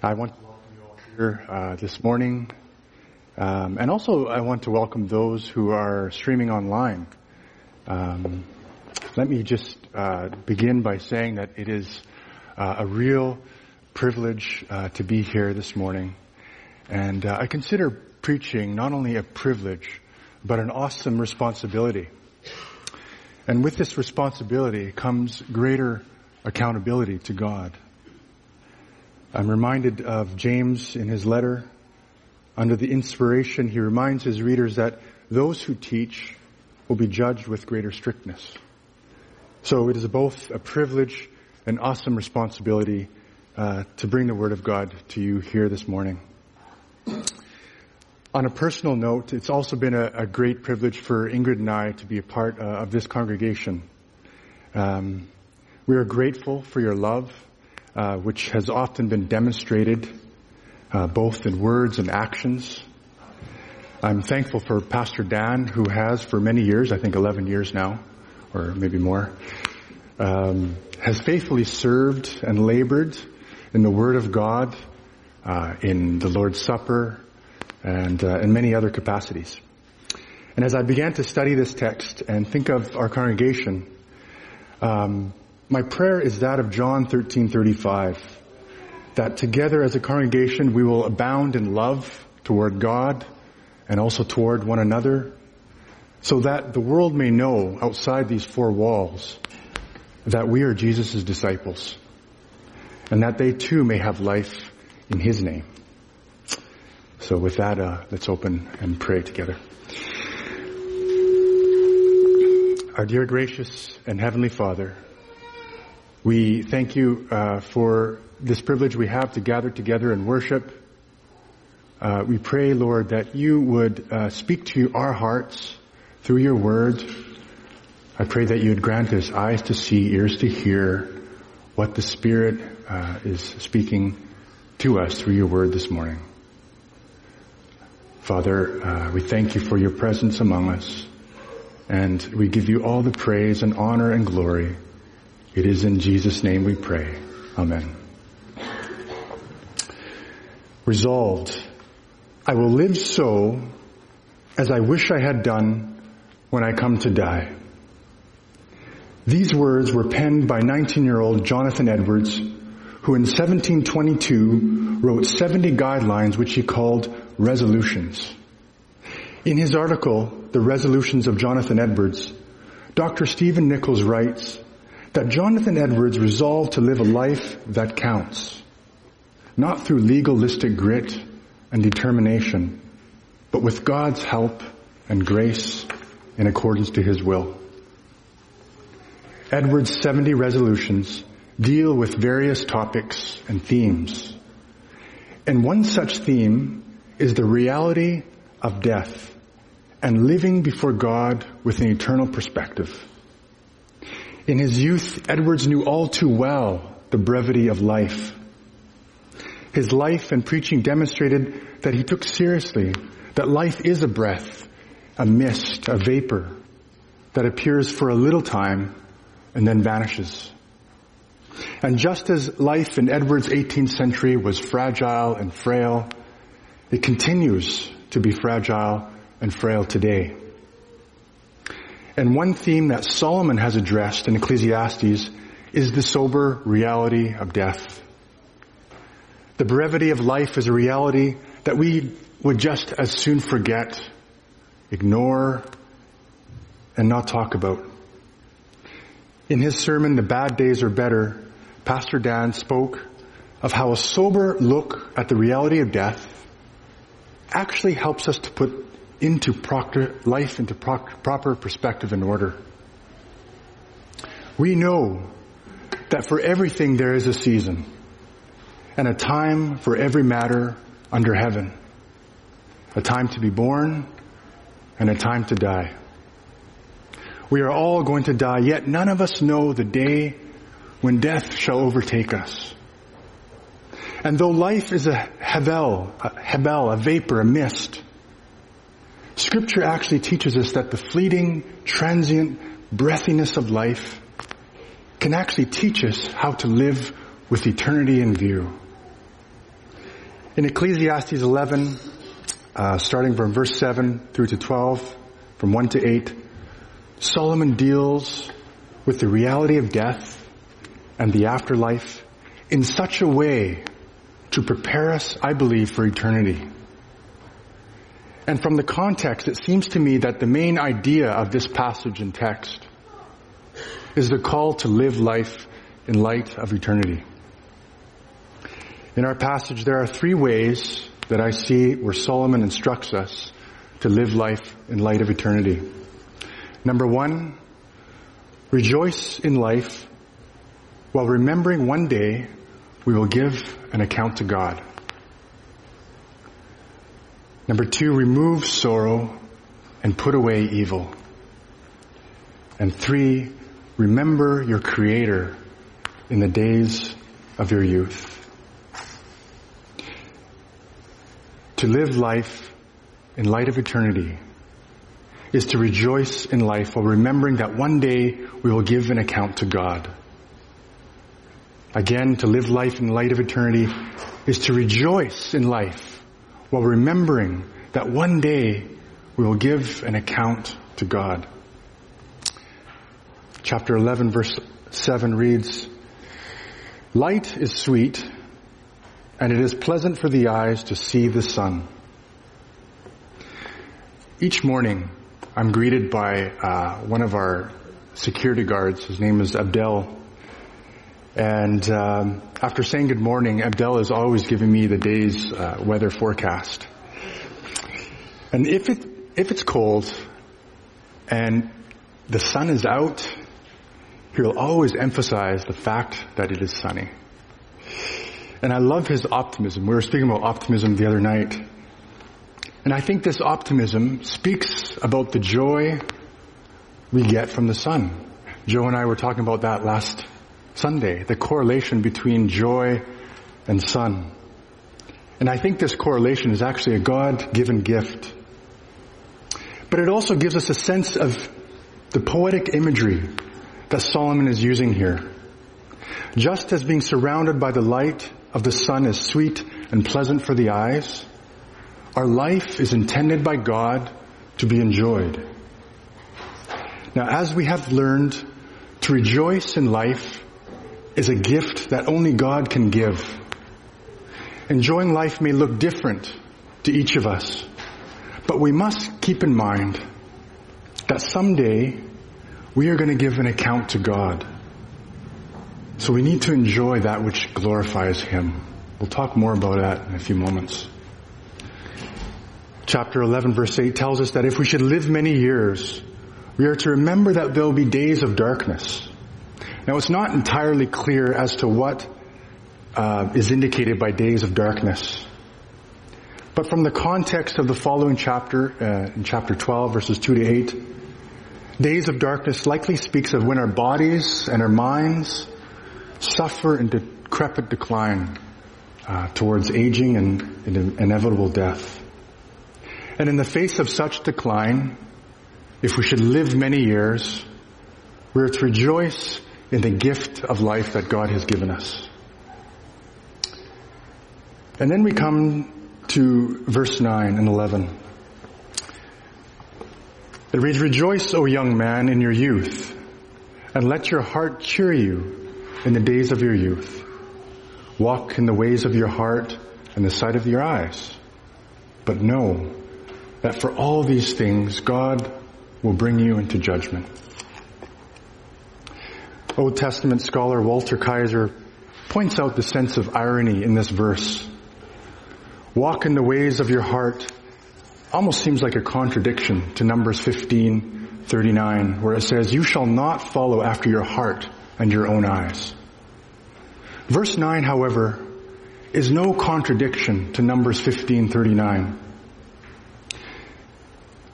I want to welcome you all here uh, this morning. Um, and also, I want to welcome those who are streaming online. Um, let me just uh, begin by saying that it is uh, a real privilege uh, to be here this morning. And uh, I consider preaching not only a privilege, but an awesome responsibility. And with this responsibility comes greater accountability to God. I'm reminded of James in his letter. Under the inspiration, he reminds his readers that those who teach will be judged with greater strictness. So it is both a privilege and awesome responsibility uh, to bring the Word of God to you here this morning. On a personal note, it's also been a, a great privilege for Ingrid and I to be a part uh, of this congregation. Um, we are grateful for your love, uh, which has often been demonstrated uh, both in words and actions. I'm thankful for Pastor Dan, who has for many years, I think 11 years now, or maybe more, um, has faithfully served and labored in the Word of God, uh, in the Lord's Supper, and uh, in many other capacities. And as I began to study this text and think of our congregation, um, my prayer is that of John 13:35, that together as a congregation we will abound in love toward God and also toward one another, so that the world may know outside these four walls that we are Jesus' disciples, and that they too may have life in His name. So with that, uh, let's open and pray together. Our dear gracious and heavenly Father, we thank you uh, for this privilege we have to gather together and worship. Uh, we pray, Lord, that you would uh, speak to our hearts through your word. I pray that you would grant us eyes to see, ears to hear what the Spirit uh, is speaking to us through your word this morning. Father, uh, we thank you for your presence among us, and we give you all the praise and honor and glory. It is in Jesus' name we pray. Amen. Resolved, I will live so as I wish I had done when I come to die. These words were penned by 19-year-old Jonathan Edwards, who in 1722 wrote 70 guidelines which he called resolutions. In his article, The Resolutions of Jonathan Edwards, Dr. Stephen Nichols writes that Jonathan Edwards resolved to live a life that counts not through legalistic grit and determination, but with God's help and grace in accordance to His will. Edwards' 70 resolutions deal with various topics and themes. And one such theme is the reality of death and living before God with an eternal perspective. In his youth, Edwards knew all too well the brevity of life his life and preaching demonstrated that he took seriously that life is a breath, a mist, a vapor that appears for a little time and then vanishes. And just as life in Edward's 18th century was fragile and frail, it continues to be fragile and frail today. And one theme that Solomon has addressed in Ecclesiastes is the sober reality of death. The brevity of life is a reality that we would just as soon forget, ignore, and not talk about. In his sermon, The Bad Days Are Better, Pastor Dan spoke of how a sober look at the reality of death actually helps us to put into proctor, life into proper perspective and order. We know that for everything there is a season and a time for every matter under heaven. A time to be born and a time to die. We are all going to die, yet none of us know the day when death shall overtake us. And though life is a hevel, a hebel, a vapor, a mist, scripture actually teaches us that the fleeting, transient breathiness of life can actually teach us how to live with eternity in view. In Ecclesiastes 11, uh, starting from verse 7 through to 12, from 1 to 8, Solomon deals with the reality of death and the afterlife in such a way to prepare us, I believe, for eternity. And from the context, it seems to me that the main idea of this passage and text is the call to live life in light of eternity. In our passage, there are three ways that I see where Solomon instructs us to live life in light of eternity. Number one, rejoice in life while remembering one day we will give an account to God. Number two, remove sorrow and put away evil. And three, remember your Creator in the days of your youth. To live life in light of eternity is to rejoice in life while remembering that one day we will give an account to God. Again, to live life in light of eternity is to rejoice in life while remembering that one day we will give an account to God. Chapter 11 verse 7 reads, Light is sweet and it is pleasant for the eyes to see the sun. Each morning I'm greeted by uh, one of our security guards. His name is Abdel and um, after saying good morning, Abdel is always giving me the day's uh, weather forecast. And if it if it's cold and the sun is out, he'll always emphasize the fact that it is sunny. And I love his optimism. We were speaking about optimism the other night. And I think this optimism speaks about the joy we get from the sun. Joe and I were talking about that last Sunday, the correlation between joy and sun. And I think this correlation is actually a God-given gift. But it also gives us a sense of the poetic imagery that Solomon is using here. Just as being surrounded by the light of the sun is sweet and pleasant for the eyes, our life is intended by God to be enjoyed. Now as we have learned to rejoice in life is a gift that only God can give. Enjoying life may look different to each of us, but we must keep in mind that someday we are going to give an account to God. So we need to enjoy that which glorifies Him. We'll talk more about that in a few moments. Chapter 11 verse 8 tells us that if we should live many years, we are to remember that there will be days of darkness. Now it's not entirely clear as to what uh, is indicated by days of darkness. But from the context of the following chapter, uh, in chapter 12 verses 2 to 8, days of darkness likely speaks of when our bodies and our minds suffer in decrepit decline uh, towards aging and, and inevitable death. And in the face of such decline, if we should live many years, we're to rejoice in the gift of life that God has given us. And then we come to verse 9 and 11. It reads, Rejoice, O young man, in your youth, and let your heart cheer you in the days of your youth. Walk in the ways of your heart and the sight of your eyes. But know that for all these things, God will bring you into judgment. Old Testament scholar Walter Kaiser points out the sense of irony in this verse. Walk in the ways of your heart almost seems like a contradiction to Numbers 15, 39, where it says, you shall not follow after your heart and your own eyes. Verse 9, however, is no contradiction to Numbers 15, 39.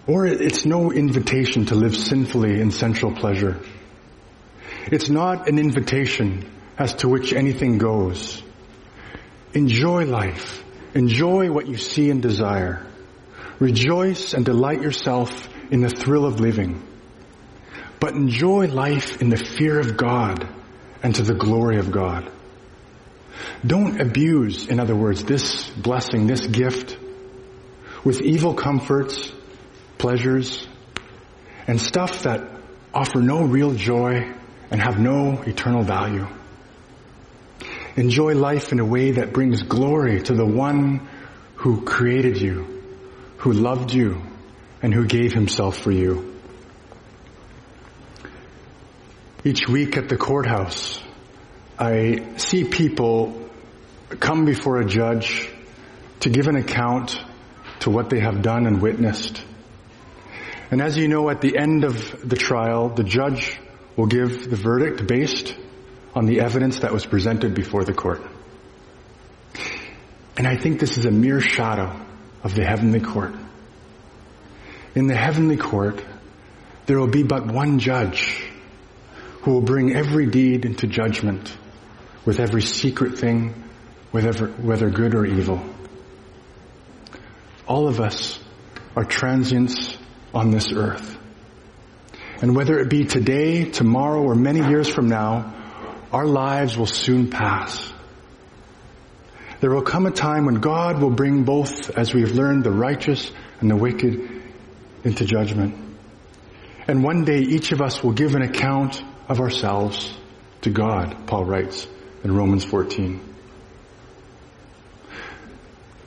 Or it's no invitation to live sinfully in sensual pleasure. It's not an invitation as to which anything goes. Enjoy life. Enjoy what you see and desire. Rejoice and delight yourself in the thrill of living. But enjoy life in the fear of God and to the glory of God. Don't abuse, in other words, this blessing, this gift with evil comforts, pleasures, and stuff that offer no real joy and have no eternal value. Enjoy life in a way that brings glory to the one who created you, who loved you, and who gave himself for you. Each week at the courthouse, I see people come before a judge to give an account to what they have done and witnessed. And as you know, at the end of the trial, the judge will give the verdict based on the evidence that was presented before the court. And I think this is a mere shadow of the heavenly court. In the heavenly court, there will be but one judge who will bring every deed into judgment with every secret thing, whether, whether good or evil. All of us are transients on this earth. And whether it be today, tomorrow, or many years from now, our lives will soon pass. There will come a time when God will bring both, as we have learned, the righteous and the wicked into judgment. And one day each of us will give an account of ourselves to God, Paul writes in Romans 14.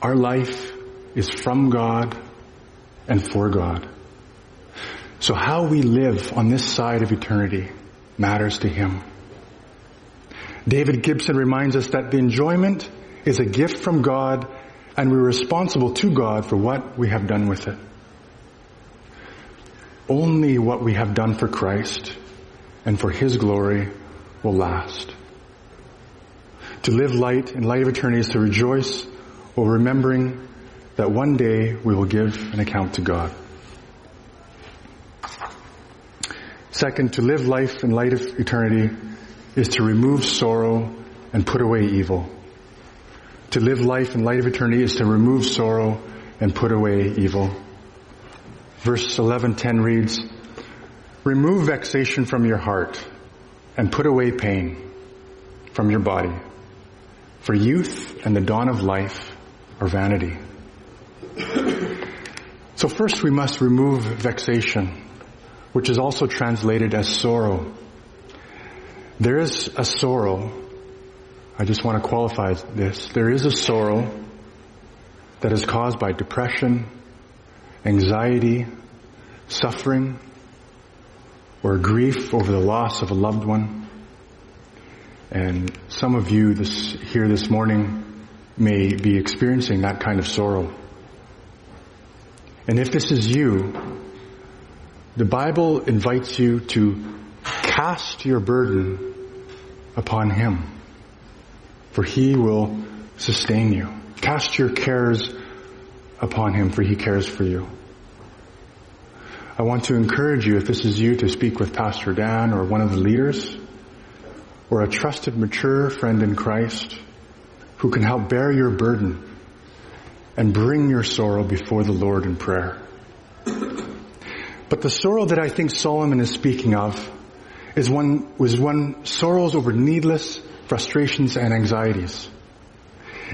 Our life is from God and for God. So how we live on this side of eternity matters to Him. David Gibson reminds us that the enjoyment is a gift from God and we're responsible to God for what we have done with it. Only what we have done for Christ and for His glory will last. To live light in light of eternity is to rejoice while remembering that one day we will give an account to God. Second, to live life in light of eternity is to remove sorrow and put away evil. To live life in light of eternity is to remove sorrow and put away evil. Verse 11:10 reads, "Remove vexation from your heart and put away pain from your body. For youth and the dawn of life are vanity." So first we must remove vexation which is also translated as sorrow. There is a sorrow, I just want to qualify this, there is a sorrow that is caused by depression, anxiety, suffering, or grief over the loss of a loved one. And some of you this, here this morning may be experiencing that kind of sorrow. And if this is you, the Bible invites you to cast your burden upon Him, for He will sustain you. Cast your cares upon Him, for He cares for you. I want to encourage you, if this is you, to speak with Pastor Dan or one of the leaders, or a trusted, mature friend in Christ who can help bear your burden and bring your sorrow before the Lord in prayer. But the sorrow that I think Solomon is speaking of is one, was one sorrows over needless frustrations and anxieties.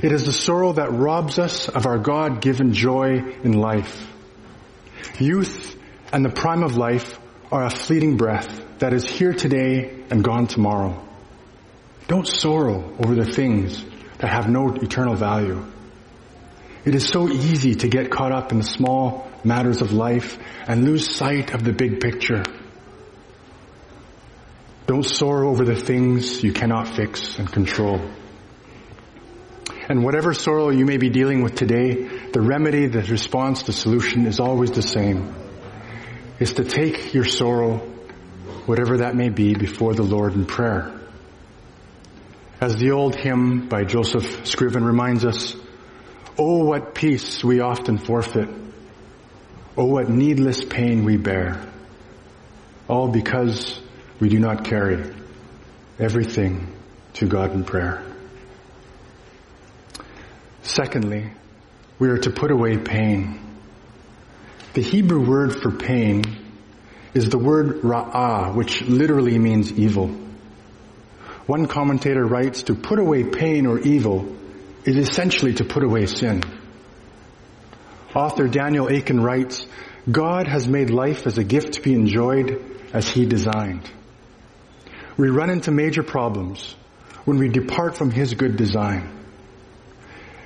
It is the sorrow that robs us of our God-given joy in life. Youth and the prime of life are a fleeting breath that is here today and gone tomorrow. Don't sorrow over the things that have no eternal value. It is so easy to get caught up in the small matters of life and lose sight of the big picture. Don't sorrow over the things you cannot fix and control. And whatever sorrow you may be dealing with today, the remedy, the response, the solution is always the same. Is to take your sorrow, whatever that may be, before the Lord in prayer. As the old hymn by Joseph Scriven reminds us, Oh, what peace we often forfeit Oh, what needless pain we bear. All because we do not carry everything to God in prayer. Secondly, we are to put away pain. The Hebrew word for pain is the word ra'ah, which literally means evil. One commentator writes, to put away pain or evil is essentially to put away sin. Author Daniel Akin writes, God has made life as a gift to be enjoyed as he designed. We run into major problems when we depart from his good design.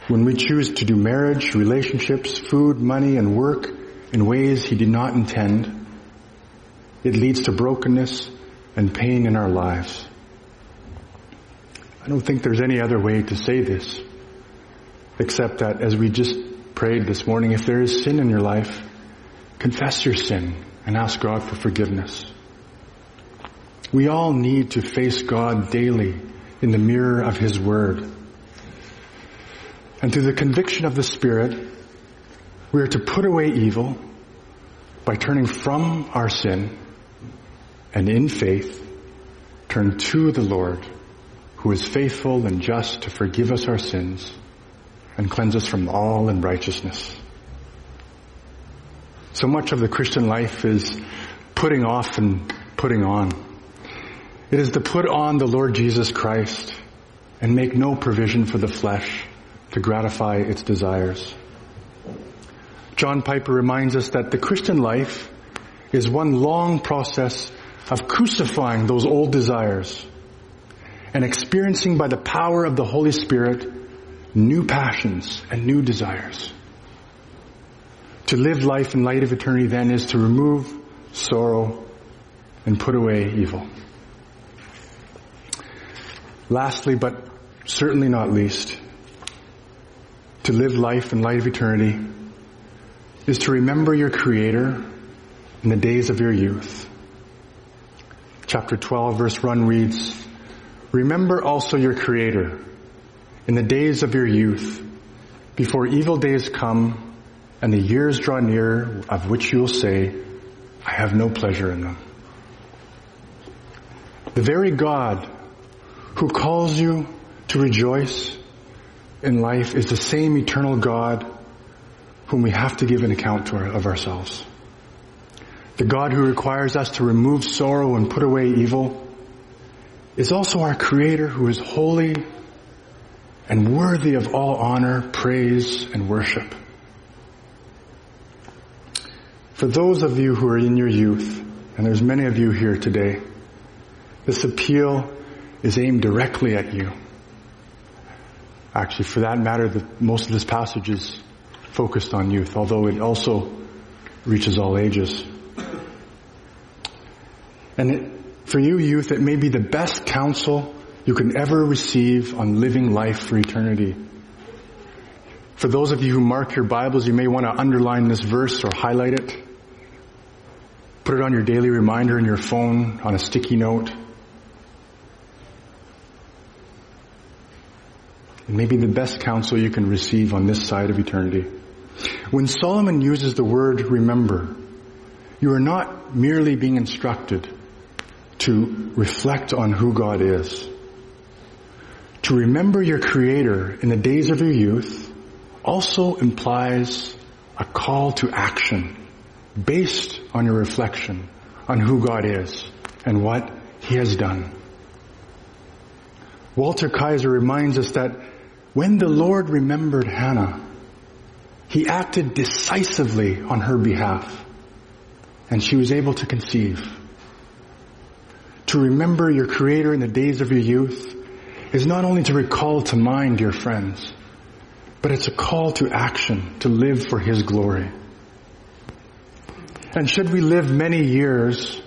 When we choose to do marriage, relationships, food, money, and work in ways he did not intend, it leads to brokenness and pain in our lives. I don't think there's any other way to say this except that as we just prayed this morning, if there is sin in your life, confess your sin and ask God for forgiveness. We all need to face God daily in the mirror of His Word. And through the conviction of the Spirit, we are to put away evil by turning from our sin and in faith turn to the Lord who is faithful and just to forgive us our sins and cleanse us from all unrighteousness. So much of the Christian life is putting off and putting on. It is to put on the Lord Jesus Christ and make no provision for the flesh to gratify its desires. John Piper reminds us that the Christian life is one long process of crucifying those old desires and experiencing by the power of the Holy Spirit new passions and new desires. To live life in light of eternity then is to remove sorrow and put away evil. Lastly, but certainly not least, to live life in light of eternity is to remember your Creator in the days of your youth. Chapter 12 verse 1 reads, Remember also your Creator in the days of your youth, before evil days come and the years draw near of which you will say, I have no pleasure in them. The very God who calls you to rejoice in life is the same eternal God whom we have to give an account to of ourselves. The God who requires us to remove sorrow and put away evil is also our creator who is holy and worthy of all honor, praise, and worship. For those of you who are in your youth, and there's many of you here today, this appeal is aimed directly at you. Actually, for that matter, the, most of this passage is focused on youth, although it also reaches all ages. And it, for you youth, it may be the best counsel you can ever receive on living life for eternity. For those of you who mark your Bibles, you may want to underline this verse or highlight it. Put it on your daily reminder in your phone on a sticky note. It may be the best counsel you can receive on this side of eternity. When Solomon uses the word remember, you are not merely being instructed to reflect on who God is. To remember your Creator in the days of your youth also implies a call to action based on your reflection on who God is and what He has done. Walter Kaiser reminds us that when the Lord remembered Hannah, He acted decisively on her behalf and she was able to conceive. To remember your Creator in the days of your youth is not only to recall to mind, dear friends, but it's a call to action to live for His glory. And should we live many years,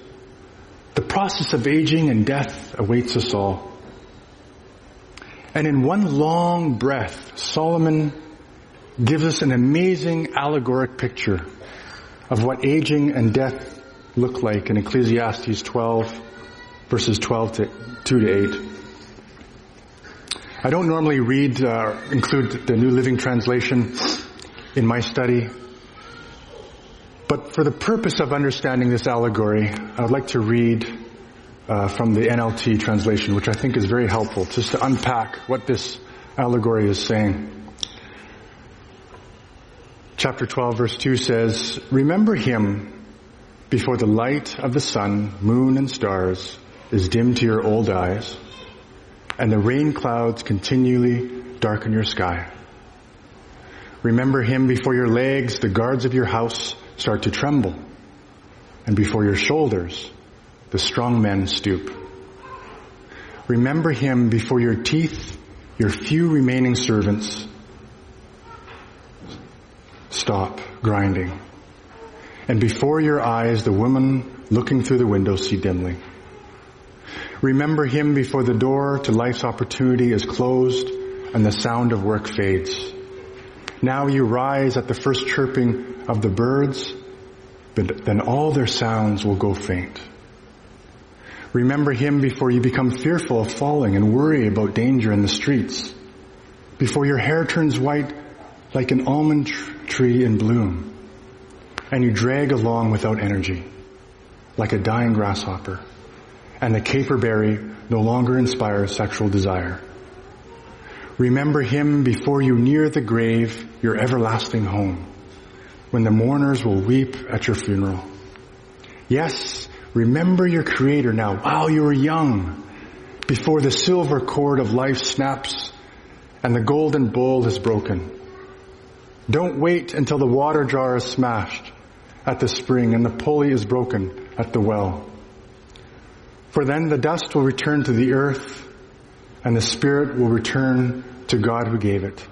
the process of aging and death awaits us all. And in one long breath, Solomon gives us an amazing allegoric picture of what aging and death look like in Ecclesiastes 12 verses 12 to 2 to 8. I don't normally read, uh, include the New Living Translation in my study, but for the purpose of understanding this allegory, I would like to read uh, from the NLT translation, which I think is very helpful, just to unpack what this allegory is saying. Chapter 12 verse 2 says, Remember him before the light of the sun, moon, and stars is dim to your old eyes, and the rain clouds continually darken your sky. Remember him before your legs, the guards of your house start to tremble, and before your shoulders, the strong men stoop. Remember him before your teeth, your few remaining servants stop grinding. And before your eyes, the woman looking through the window see dimly. Remember him before the door to life's opportunity is closed and the sound of work fades. Now you rise at the first chirping of the birds, but then all their sounds will go faint. Remember him before you become fearful of falling and worry about danger in the streets. Before your hair turns white like an almond tree in bloom and you drag along without energy like a dying grasshopper and the caperberry no longer inspires sexual desire. Remember him before you near the grave, your everlasting home, when the mourners will weep at your funeral. Yes, remember your creator now while you are young, before the silver cord of life snaps and the golden bowl is broken. Don't wait until the water jar is smashed at the spring and the pulley is broken at the well. For then the dust will return to the earth and the spirit will return to God who gave it.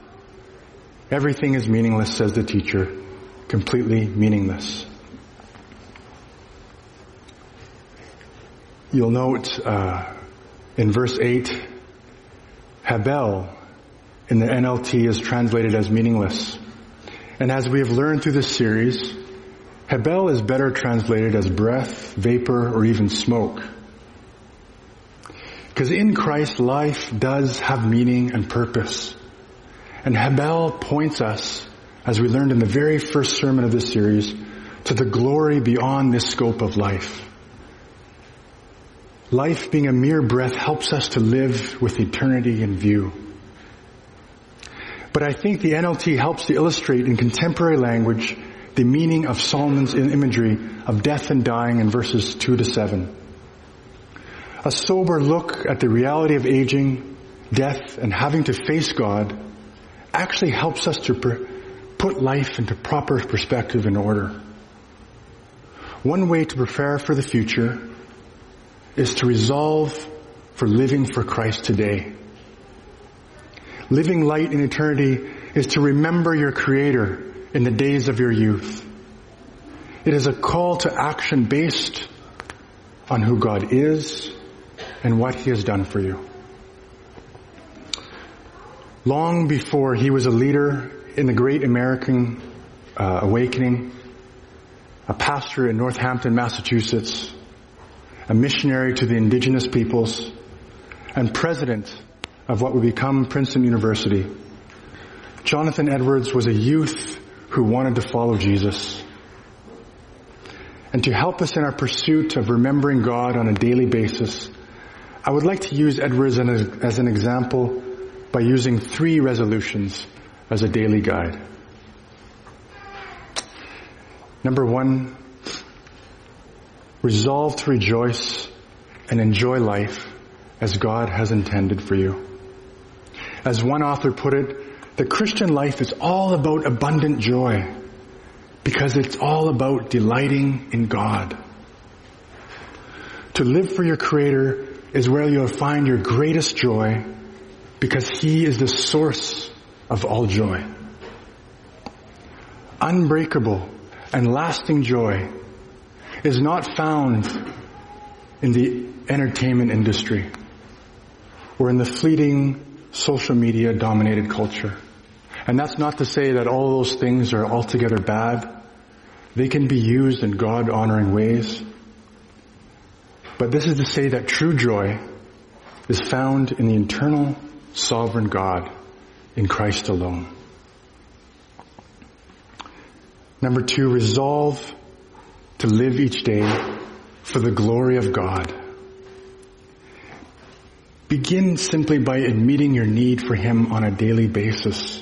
Everything is meaningless, says the teacher, completely meaningless. You'll note uh, in verse 8, Habel in the NLT is translated as meaningless. And as we have learned through this series, Habel is better translated as breath, vapor, or even smoke. Because in Christ, life does have meaning and purpose. And Habel points us, as we learned in the very first sermon of this series, to the glory beyond this scope of life. Life being a mere breath helps us to live with eternity in view. But I think the NLT helps to illustrate in contemporary language the meaning of Solomon's imagery of death and dying in verses 2 to 7. A sober look at the reality of aging, death, and having to face God actually helps us to put life into proper perspective and order. One way to prepare for the future is to resolve for living for Christ today. Living light in eternity is to remember your Creator in the days of your youth. It is a call to action based on who God is and what he has done for you. Long before he was a leader in the great American uh, awakening, a pastor in Northampton, Massachusetts, a missionary to the indigenous peoples, and president of what would become Princeton University, Jonathan Edwards was a youth who wanted to follow Jesus. And to help us in our pursuit of remembering God on a daily basis, I would like to use Edwards as an example by using three resolutions as a daily guide. Number one, resolve to rejoice and enjoy life as God has intended for you. As one author put it, the Christian life is all about abundant joy because it's all about delighting in God. To live for your Creator is where you'll find your greatest joy because He is the source of all joy. Unbreakable and lasting joy is not found in the entertainment industry or in the fleeting social media dominated culture. And that's not to say that all those things are altogether bad. They can be used in God honoring ways. But this is to say that true joy is found in the eternal sovereign God in Christ alone. Number two, resolve to live each day for the glory of God. Begin simply by admitting your need for Him on a daily basis.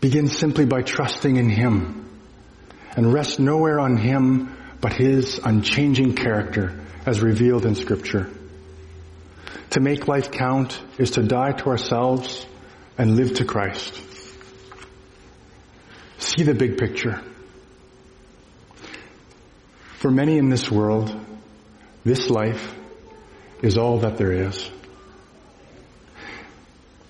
Begin simply by trusting in Him and rest nowhere on Him but His unchanging character as revealed in scripture. to make life count is to die to ourselves and live to Christ. See the big picture. For many in this world, this life is all that there is.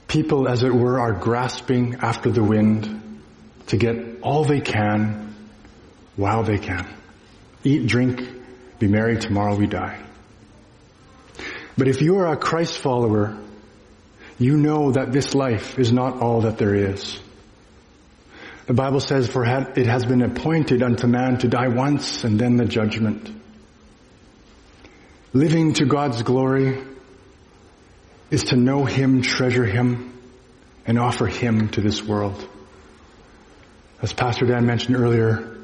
People, as it were, are grasping after the wind to get all they can while they can. Eat, drink, be merry, tomorrow we die. But if you are a Christ follower, you know that this life is not all that there is. The Bible says, for it has been appointed unto man to die once and then the judgment. Living to God's glory is to know Him, treasure Him, and offer Him to this world. As Pastor Dan mentioned earlier,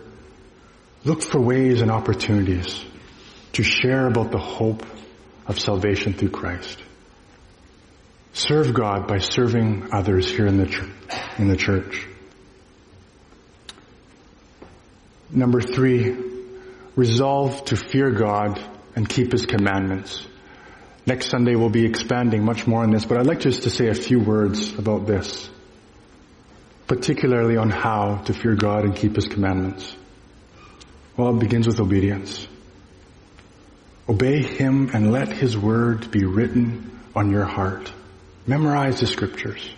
look for ways and opportunities to share about the hope of salvation through Christ. Serve God by serving others here in the, ch- in the church. Number three, resolve to fear God and keep His commandments. Next Sunday we'll be expanding much more on this, but I'd like just to say a few words about this, particularly on how to fear God and keep His commandments. Well, it begins with obedience. Obey Him and let His word be written on your heart. Memorize the scriptures.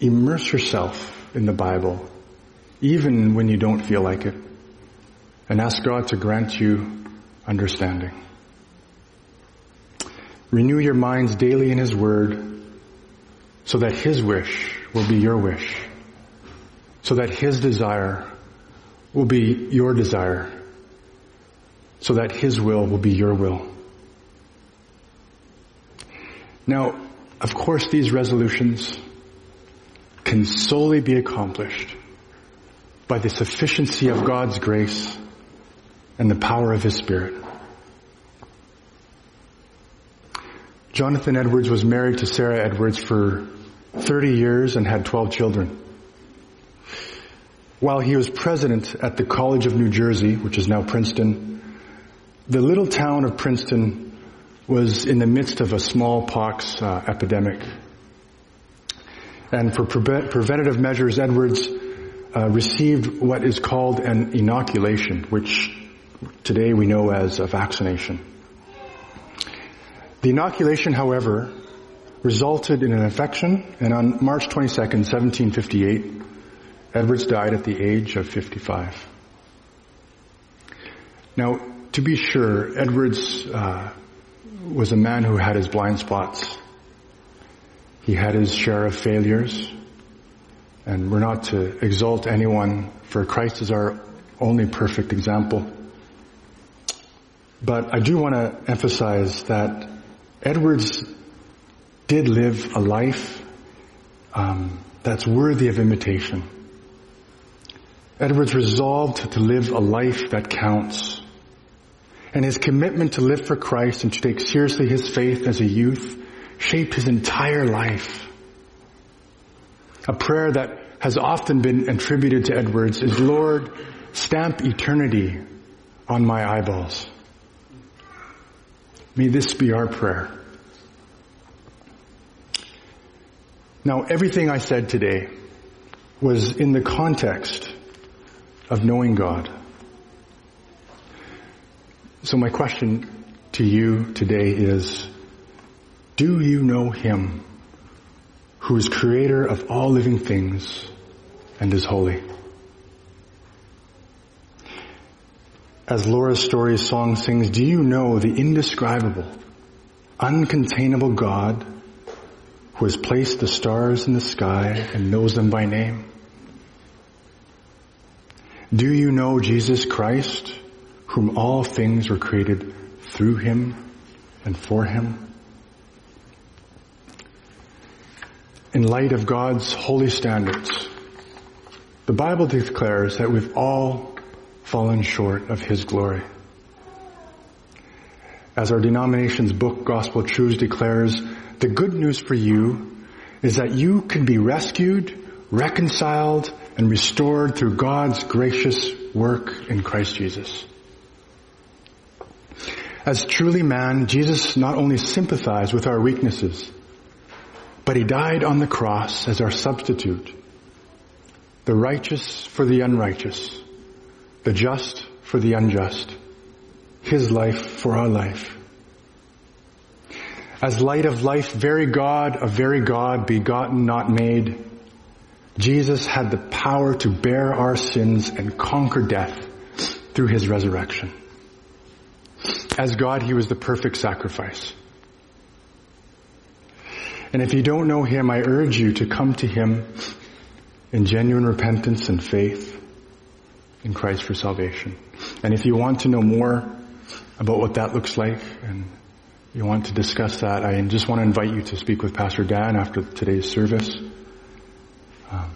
Immerse yourself in the Bible, even when you don't feel like it, and ask God to grant you understanding. Renew your minds daily in His Word so that His wish will be your wish, so that His desire will be your desire, so that His will will be your will. Now, of course, these resolutions can solely be accomplished by the sufficiency of God's grace and the power of His Spirit. Jonathan Edwards was married to Sarah Edwards for 30 years and had 12 children. While he was president at the College of New Jersey, which is now Princeton, the little town of Princeton was in the midst of a smallpox uh, epidemic. And for pre- preventative measures, Edwards uh, received what is called an inoculation, which today we know as a vaccination. The inoculation, however, resulted in an infection, and on March 22nd, 1758, Edwards died at the age of 55. Now, to be sure, Edwards uh, was a man who had his blind spots. He had his share of failures, and we're not to exalt anyone, for Christ is our only perfect example. But I do want to emphasize that Edwards did live a life um, that's worthy of imitation. Edwards resolved to live a life that counts. And his commitment to live for Christ and to take seriously his faith as a youth shaped his entire life. A prayer that has often been attributed to Edwards is, Lord, stamp eternity on my eyeballs. May this be our prayer. Now, everything I said today was in the context of knowing God. So my question to you today is, do you know Him who is creator of all living things and is holy? As Laura's story song sings, do you know the indescribable, uncontainable God who has placed the stars in the sky and knows them by name? Do you know Jesus Christ, whom all things were created through him and for him? In light of God's holy standards, the Bible declares that we've all fallen short of his glory. As our denomination's book, Gospel Truths, declares, the good news for you is that you can be rescued, reconciled, and restored through God's gracious work in Christ Jesus. As truly man, Jesus not only sympathized with our weaknesses, but he died on the cross as our substitute. The righteous for the unrighteous, the just for the unjust, his life for our life. As light of life, very God of very God, begotten, not made, Jesus had the power to bear our sins and conquer death through his resurrection. As God, he was the perfect sacrifice. And if you don't know him, I urge you to come to him in genuine repentance and faith in Christ for salvation. And if you want to know more about what that looks like and you want to discuss that, I just want to invite you to speak with Pastor Dan after today's service. Um,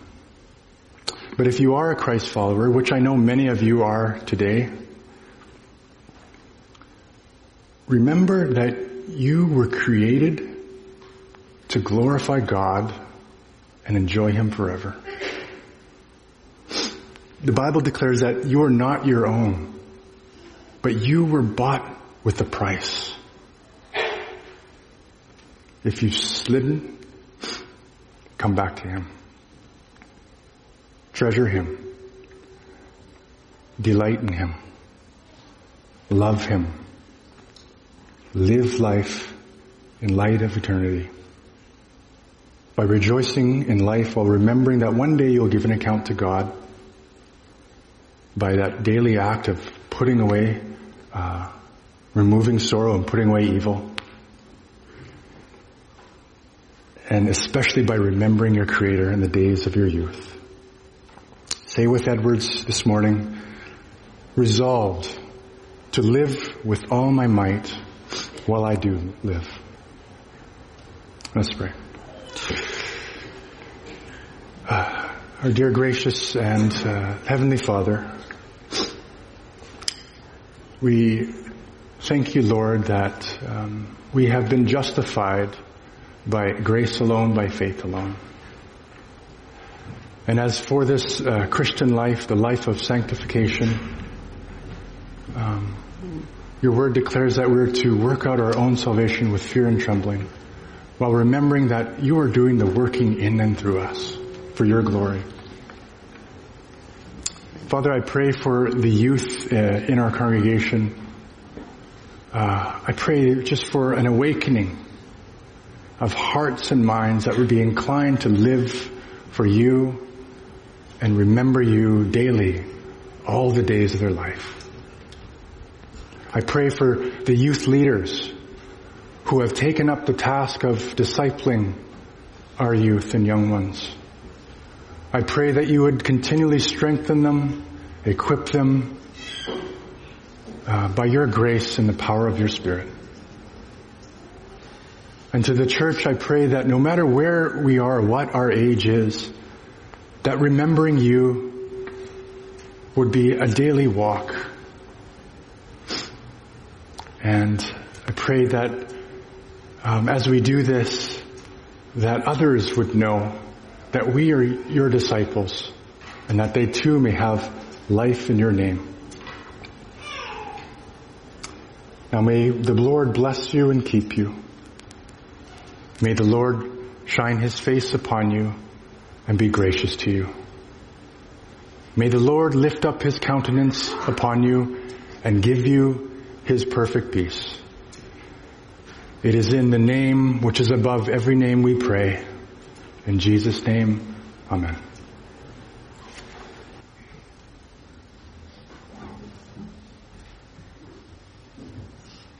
but if you are a Christ follower, which I know many of you are today, remember that you were created to glorify God and enjoy Him forever. The Bible declares that you are not your own, but you were bought with a price. If you've slidden, come back to Him. Treasure Him. Delight in Him. Love Him. Live life in light of eternity. By rejoicing in life while remembering that one day you'll give an account to God by that daily act of putting away, uh, removing sorrow and putting away evil. And especially by remembering your Creator in the days of your youth. Say with Edwards this morning, resolved to live with all my might while I do live. Let's pray. Uh, our dear gracious and uh, heavenly Father, we thank you, Lord, that um, we have been justified by grace alone, by faith alone. And as for this uh, Christian life, the life of sanctification, um, your word declares that we're to work out our own salvation with fear and trembling, while remembering that you are doing the working in and through us for your glory. Father, I pray for the youth uh, in our congregation. Uh, I pray just for an awakening of hearts and minds that would be inclined to live for you and remember you daily all the days of their life. I pray for the youth leaders who have taken up the task of discipling our youth and young ones. I pray that you would continually strengthen them, equip them uh, by your grace and the power of your Spirit. And to the church, I pray that no matter where we are, what our age is, that remembering you would be a daily walk. And I pray that um, as we do this, that others would know that we are your disciples and that they too may have life in your name. Now may the Lord bless you and keep you. May the Lord shine his face upon you and be gracious to you. May the Lord lift up his countenance upon you and give you his perfect peace. It is in the name which is above every name we pray. In Jesus' name, amen.